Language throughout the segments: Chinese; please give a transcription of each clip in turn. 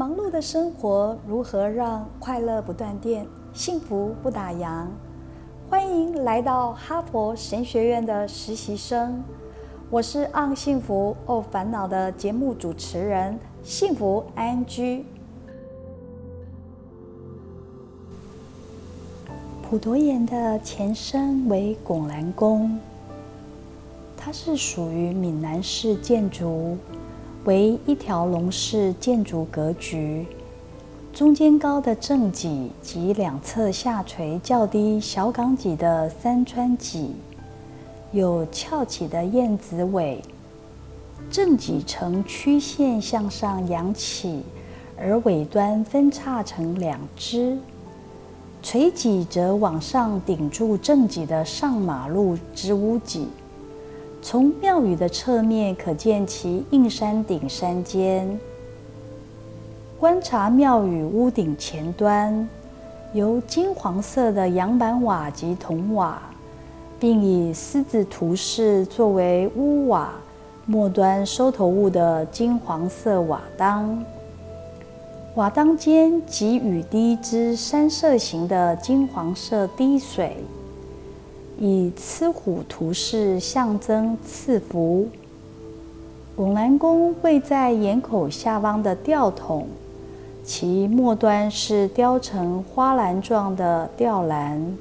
忙碌的生活如何让快乐不断电，幸福不打烊？欢迎来到哈佛神学院的实习生，我是《昂幸福哦烦恼》的节目主持人，幸福安居。普陀岩的前身为拱兰宫，它是属于闽南式建筑，为一条龙式建筑格局，中间高的正脊及两侧下垂较低小岗脊的三川脊，有翘起的燕子尾，正脊呈曲线向上扬起，而尾端分叉成两支。垂脊则往上顶住正脊的上马路之屋脊，从庙宇的侧面可见其硬山顶山尖。观察庙宇屋顶前端，由金黄色的洋板瓦及铜瓦，并以狮子图式作为屋瓦末端收头物的金黄色瓦当。瓦当间及雨滴之三色形的金黄色滴水，以雌虎图式象征赐福。拱南宫位在岩口下方的吊筒，其末端是雕成花篮状的吊篮。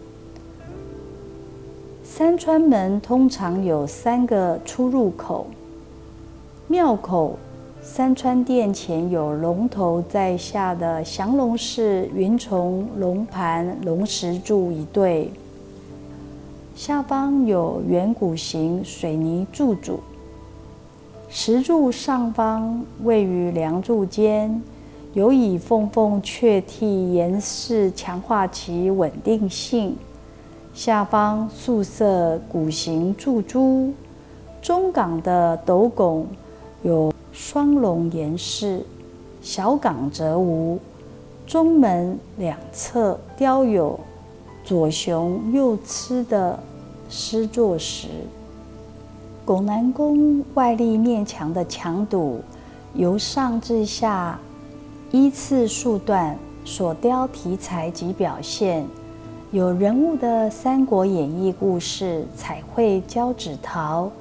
三川门通常有三个出入口，庙口。三川殿前有龙头在下的降龙式云重龙盘龙石柱一对，下方有圆鼓形水泥柱柱，石柱上方位于梁柱间，有以缝缝雀替岩饰强化其稳定性。下方素色鼓形柱珠，中港的斗拱有。双龙岩饰，小港则无。中门两侧雕有左雄右雌的狮座石。拱南宫外立面墙的墙堵，由上至下依次数段所雕题材及表现，有人物的《三国演义》故事彩绘胶纸陶，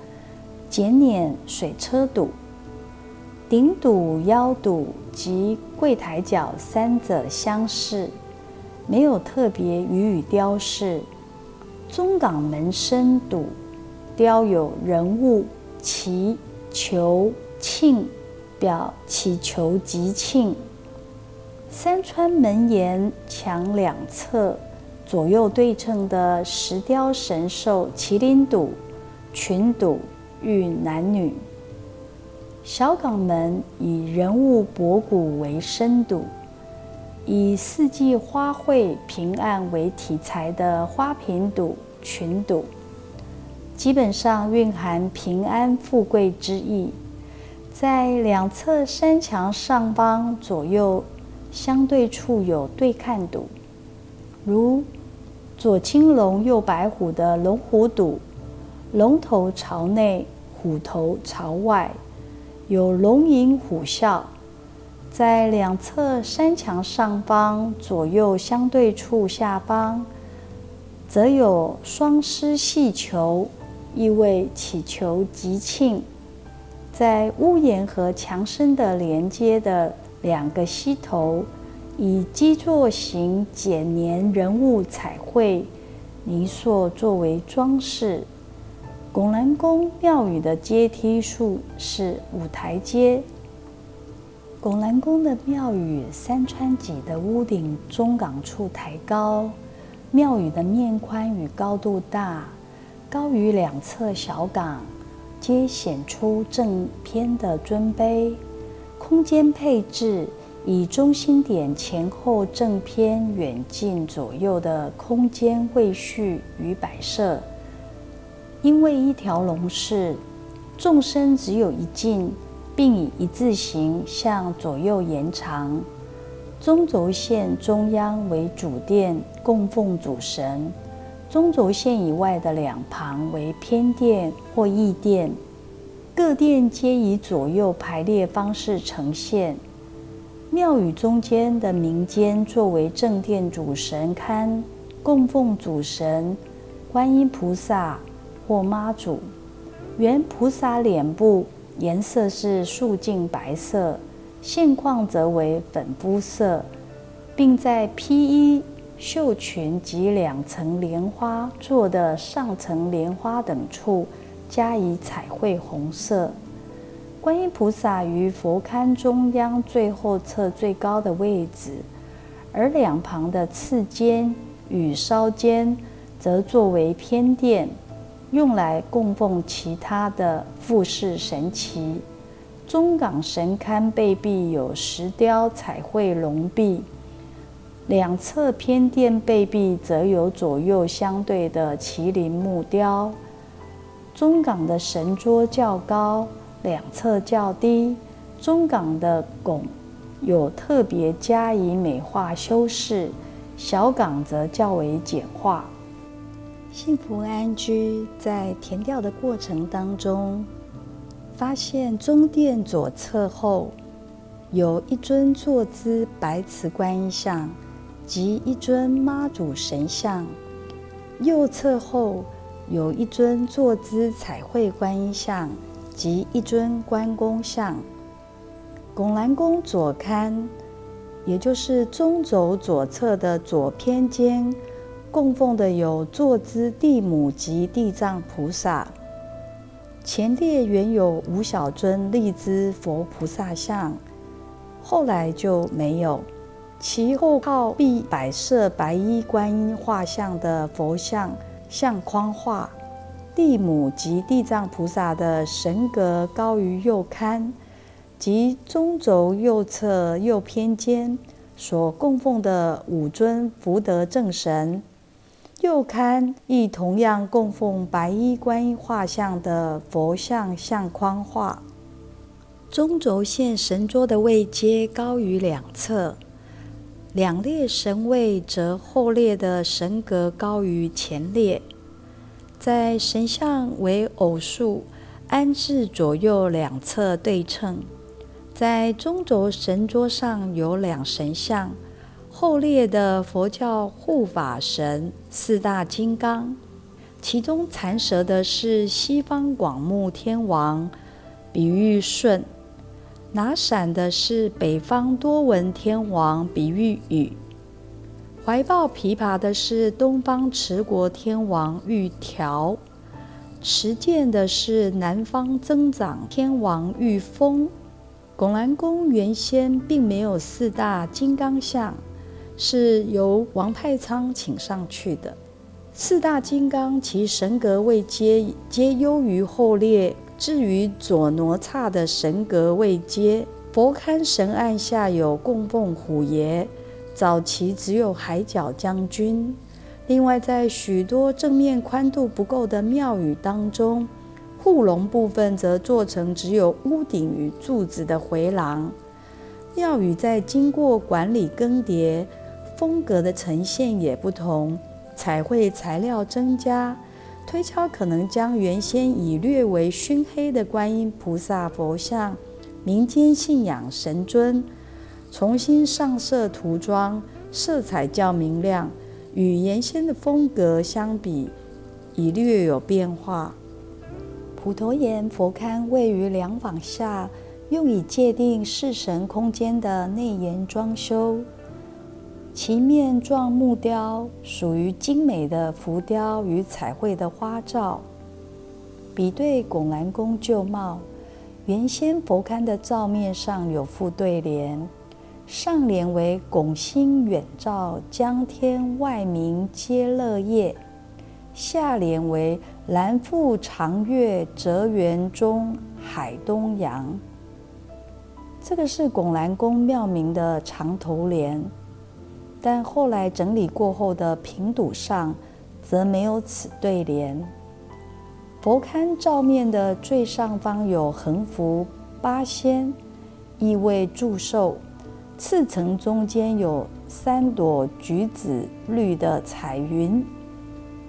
剪捻水车堵。顶堵、腰堵及柜台角三者相似，没有特别予以雕饰。中港门深堵雕有人物祈求庆，表祈求吉庆。三川门檐墙两侧左右对称的石雕神兽麒麟堵、群堵喻男女。小港门以人物博古为深度，以四季花卉平安为题材的花瓶堵、群堵，基本上蕴含平安富贵之意。在两侧山墙上方左右相对处有对看堵，如左青龙右白虎的龙虎堵，龙头朝内，虎头朝外。有龙吟虎啸，在两侧山墙上方左右相对处下方，则有双狮戏球，意味祈求吉庆。在屋檐和墙身的连接的两个西头，以基座形剪黏人物彩绘泥塑作为装饰。拱南宫庙宇的阶梯数是五台阶。拱南宫的庙宇三川脊的屋顶中港处抬高，庙宇的面宽与高度大，高于两侧小港，皆显出正偏的尊卑。空间配置以中心点前后正偏远近左右的空间位序与摆设。因为一条龙式，纵深只有一径，并以一字形向左右延长。中轴线中央为主殿，供奉主神；中轴线以外的两旁为偏殿或翼殿。各殿皆以左右排列方式呈现。庙宇中间的民间作为正殿主神龛，供奉主神观音菩萨或妈祖。原菩萨脸部颜色是素净白色，现况则为粉肤色，并在披衣、袖裙及两层莲花做的上层莲花等处加以彩绘红色。观音菩萨于佛龛中央最后侧最高的位置，而两旁的次间与稍间则作为偏殿。用来供奉其他的复式神奇。中港神龛背壁有石雕彩绘龙壁，两侧偏殿背壁则有左右相对的麒麟木雕。中港的神桌较高，两侧较低。中港的拱有特别加以美化修饰，小港则较为简化。幸福安居在填调的过程当中，发现中殿左侧后有一尊坐姿白瓷观音像及一尊妈祖神像，右侧后有一尊坐姿彩绘观音像及一尊关公像。拱南宫左龛，也就是中轴左侧的左偏间。供奉的有坐姿地母及地藏菩萨，前列原有五小尊立姿佛菩萨像，后来就没有。其后靠壁摆设白衣观音画像的佛像相框画，地母及地藏菩萨的神格高于右龛，及中轴右侧右偏间所供奉的五尊福德正神。右龛亦同样供奉白衣观音画像的佛像相框画。中轴线神桌的位阶高于两侧，两列神位则后列的神格高于前列。在神像为偶数，安置左右两侧对称。在中轴神桌上有两神像。后列的佛教护法神四大金刚，其中残蛇的是西方广目天王，比喻顺；拿伞的是北方多闻天王，比喻雨；怀抱琵琶的是东方持国天王，喻调；持剑的是南方增长天王，喻风。拱南宫原先并没有四大金刚像。是由王太仓请上去的四大金刚，其神格位阶皆优于后列。至于左挪刹的神格位阶，佛龛神案下有供奉虎爷，早期只有海角将军。另外，在许多正面宽度不够的庙宇当中，护龙部分则做成只有屋顶与柱子的回廊。庙宇在经过管理更迭。风格的呈现也不同，彩绘材料增加，推敲可能将原先已略为熏黑的观音菩萨佛像、民间信仰神尊，重新上色涂装，色彩较明亮，与原先的风格相比，已略有变化。普陀岩佛龛位于两坊下，用以界定式神空间的内檐装修。其面状木雕属于精美的浮雕与彩绘的花罩。比对拱南宫旧貌，原先佛龛的罩面上有副对联，上联为“拱星远照江天外明皆乐业”，下联为“蓝覆长月泽园中海东阳”。这个是拱南宫庙名的长头联。但后来整理过后的平堵上，则没有此对联。佛龛照面的最上方有横幅八仙，意味祝寿；次层中间有三朵橘子绿的彩云，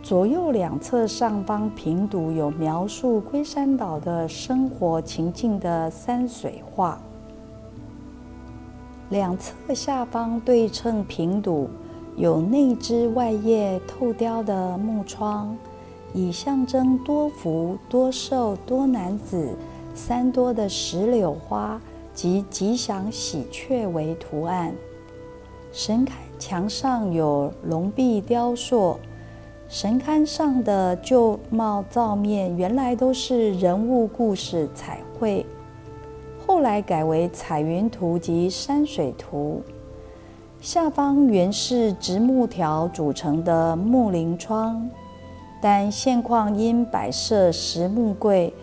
左右两侧上方平堵有描述龟山岛的生活情境的山水画。两侧下方对称平堵，有内枝外叶透雕的木窗，以象征多福、多寿、多男子三多的石榴花及吉祥喜鹊为图案。神龛墙上有龙壁雕塑，神龛上的旧貌造面原来都是人物故事彩绘。后来改为彩云图及山水图。下方原是直木条组成的木林窗，但现况因摆设实木柜，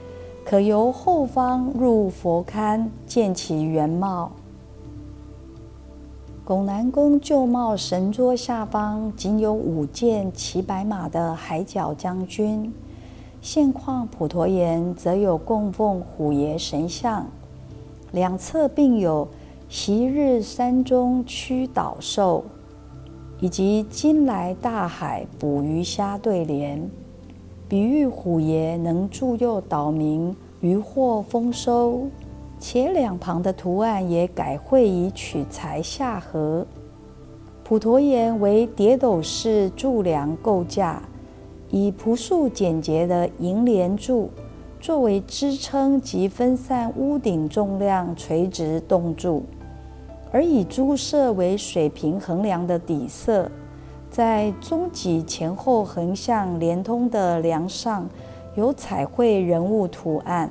可由后方入佛龛见其原貌。拱南宫旧貌神桌下方仅有五件骑白马的海角将军，现况普陀岩则有供奉虎爷神像。两侧并有“昔日山中驱岛兽”以及“今来大海捕鱼虾”对联，比喻虎爷能助佑岛民渔获丰收。且两旁的图案也改绘以取材下河。普陀岩为叠斗式柱梁构架，以朴素简洁的银莲柱。作为支撑及分散屋顶重量垂直洞柱，而以朱色为水平衡量的底色，在中脊前后横向连通的梁上有彩绘人物图案，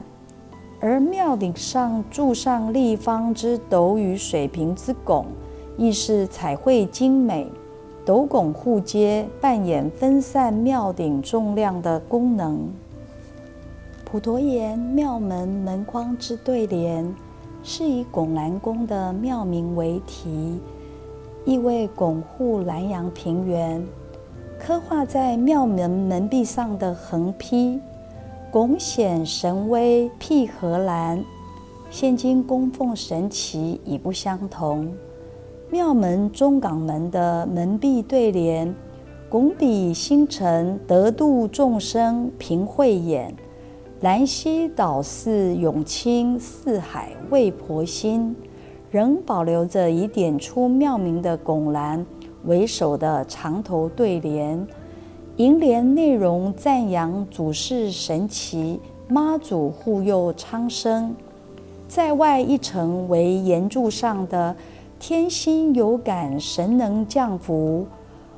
而庙顶上柱上立方之斗与水平之拱，亦是彩绘精美，斗拱互接，扮演分散庙顶重量的功能。普陀岩庙门门框之对联，是以拱南宫的庙名为题，意为拱护南阳平原。刻画在庙门门壁上的横批“拱显神威辟河南”，现今供奉神旗已不相同。庙门中港门的门壁对联“拱比星辰得度众生平慧眼”。南溪岛寺永清四海为婆心，仍保留着以点出庙名的拱栏为首的长头对联。楹联内容赞扬祖师神奇，妈祖护佑昌生。在外一层为岩柱上的“天心有感，神能降福，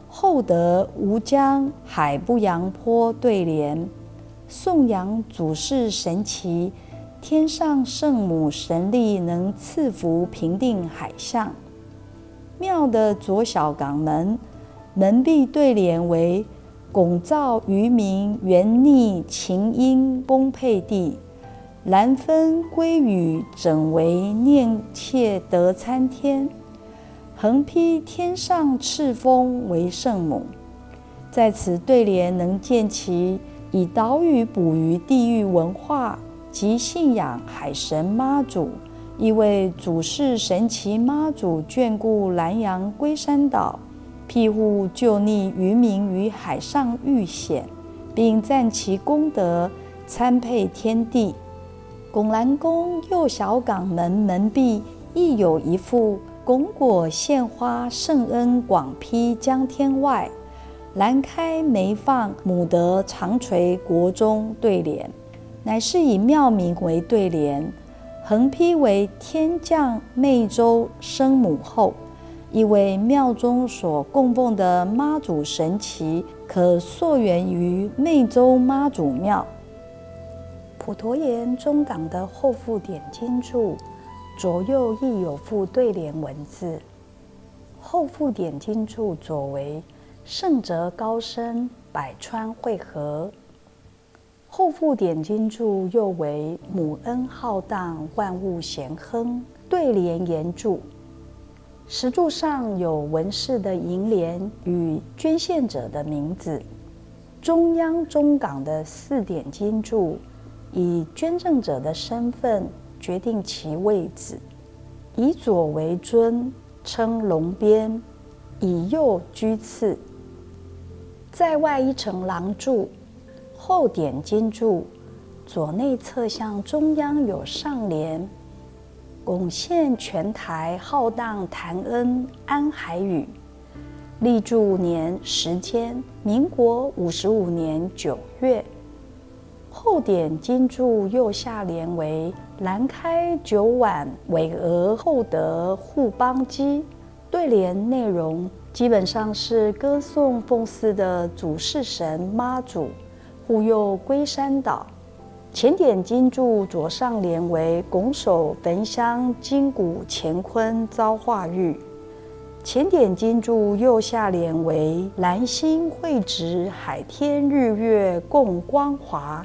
厚德无疆，海不扬波”对联。颂扬祖师神奇，天上圣母神力能赐福平定海象。庙的左小港门门壁对联为“拱造渔民原逆晴阴丰沛地，兰分归雨整为念妾得参天”。横批“天上赤峰为圣母”。在此对联能见其。以岛屿捕鱼地域文化及信仰海神妈祖，意为主事神奇妈祖眷顾南洋龟山岛，庇护救溺渔民于海上遇险，并赞其功德参配天地。拱南宫右小港门门壁亦有一副“拱果献花圣恩广披江天外”。兰开梅放，母德长垂国中对联，乃是以庙名为对联，横批为“天降湄洲生母后”，意为庙中所供奉的妈祖神奇可溯源于湄洲妈祖庙。普陀岩中港的后附点金柱，左右亦有副对联文字。后附点金柱左为。圣泽高深，百川汇合。后复点金柱又为母恩浩荡，万物咸亨。对联言注：石柱上有文氏的楹联与捐献者的名字。中央中港的四点金柱，以捐赠者的身份决定其位置。以左为尊，称龙边；以右居次。在外一层廊柱，后点金柱，左内侧向中央有上联，拱现全台浩荡潭恩安海宇。立柱年时间：民国五十五年九月。后点金柱右下联为“兰开九晚，巍峨厚德护邦基”。对联内容基本上是歌颂奉祀的主事神妈祖护佑龟山岛。前点金柱左上联为“拱手焚香金骨乾坤遭化育”。前点金柱右下联为“蓝星汇植海天日月共光华”。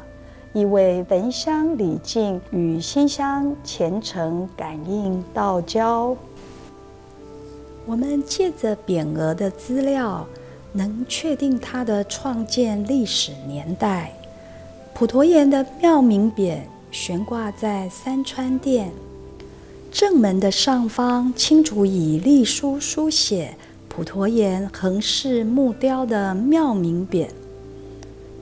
意味焚香礼敬与心香虔诚感应道交。我们借着匾额的资料，能确定它的创建历史年代。普陀岩的庙名匾悬挂在三川殿正门的上方，清楚以隶书书写普陀岩横式木雕的庙名匾。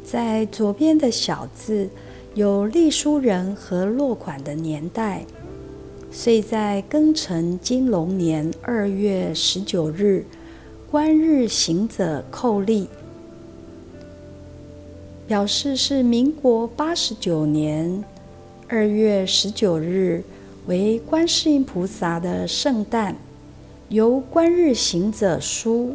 在左边的小字有隶书人和落款的年代，遂在庚辰金龙年二月十九日，官日行者扣立，表示是民国八十九年二月十九日为观世音菩萨的圣诞，由官日行者书。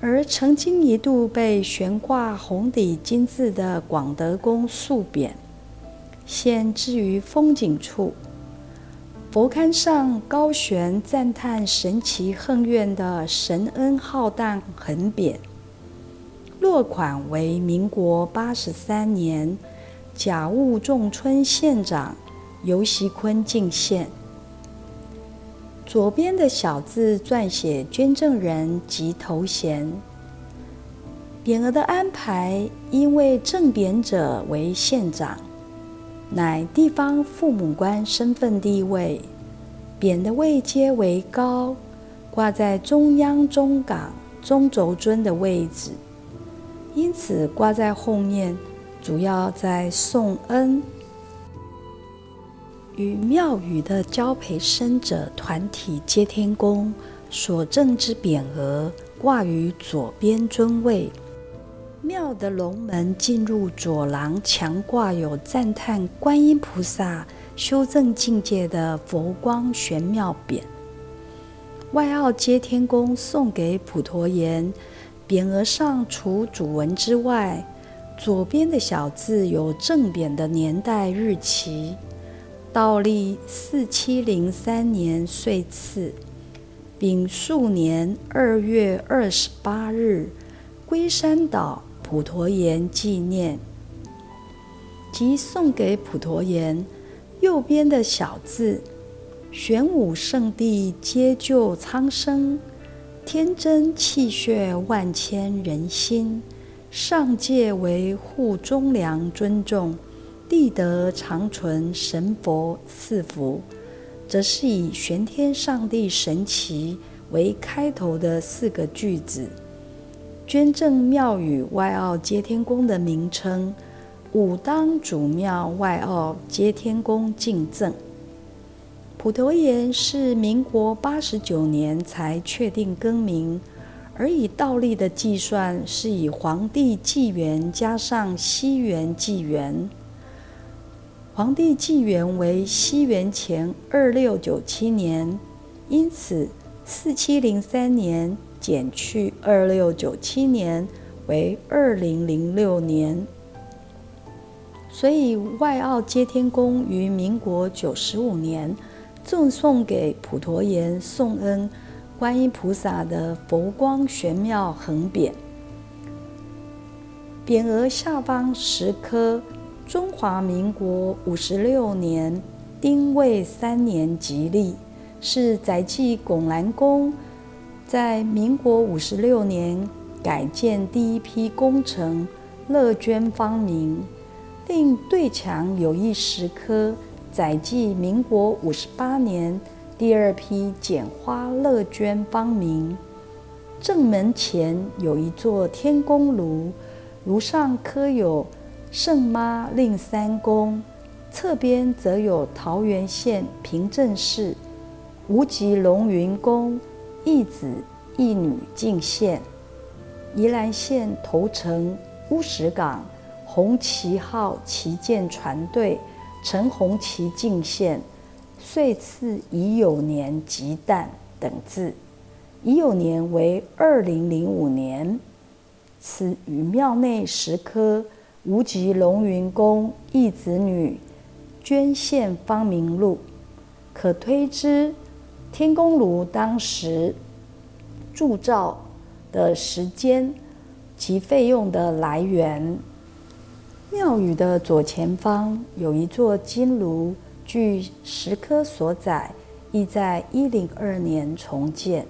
而曾经一度被悬挂红底金字的广德宫素匾，现置于风景处。佛龛上高悬赞叹神奇横愿的神恩浩荡横匾，落款为民国八十三年甲午仲春县长尤习坤进献。左边的小字撰写捐赠人及头衔。匾额的安排，因为正匾者为县长，乃地方父母官身份地位，匾的位阶为高，挂在中央中港中轴尊的位置，因此挂在后面，主要在送恩。与庙宇的交陪生者团体接天宫所赠之匾额挂于左边尊位。庙的龙门进入左廊，墙挂有赞叹观音菩萨修正境界的佛光玄妙匾。外澳接天宫送给普陀岩匾额上除主文之外，左边的小字有正匾的年代日期。倒立四七零三年岁次，丙戌年二月二十八日，龟山岛普陀岩纪念，即送给普陀岩。右边的小字，玄武圣地皆救苍生，天真气血万千人心，上界为护忠良尊重。地德长存，神佛赐福，则是以玄天上帝神奇为开头的四个句子。捐赠庙宇外澳接天宫的名称，武当主庙外澳接天宫敬赠。普陀岩是民国八十九年才确定更名，而以倒立的计算，是以皇帝纪元加上西元纪元。皇帝纪元为西元前二六九七年，因此四七零三年减去二六九七年为二零零六年，所以外澳接天宫于民国九十五年赠送给普陀岩颂恩观音菩萨的佛光玄妙横匾，匾额下方十颗。中华民国五十六年丁未三年吉利，是宅记拱兰宫在民国五十六年改建第一批工程乐捐方名。另对墙有一石刻，载记民国五十八年第二批简花乐捐方名。正门前有一座天宫炉，炉上刻有。圣妈令三公，侧边则有桃园县平镇市无极龙云宫一子一女进献，宜兰县头城乌石港红旗号旗舰船队陈红旗进献，岁次乙酉年吉旦等字。乙酉年为二零零五年，此与庙内石刻无极龙云宫义子女捐献方明录，可推知天宫炉当时铸造的时间及费用的来源。庙宇的左前方有一座金炉，据石刻所载，亦在一零二年重建。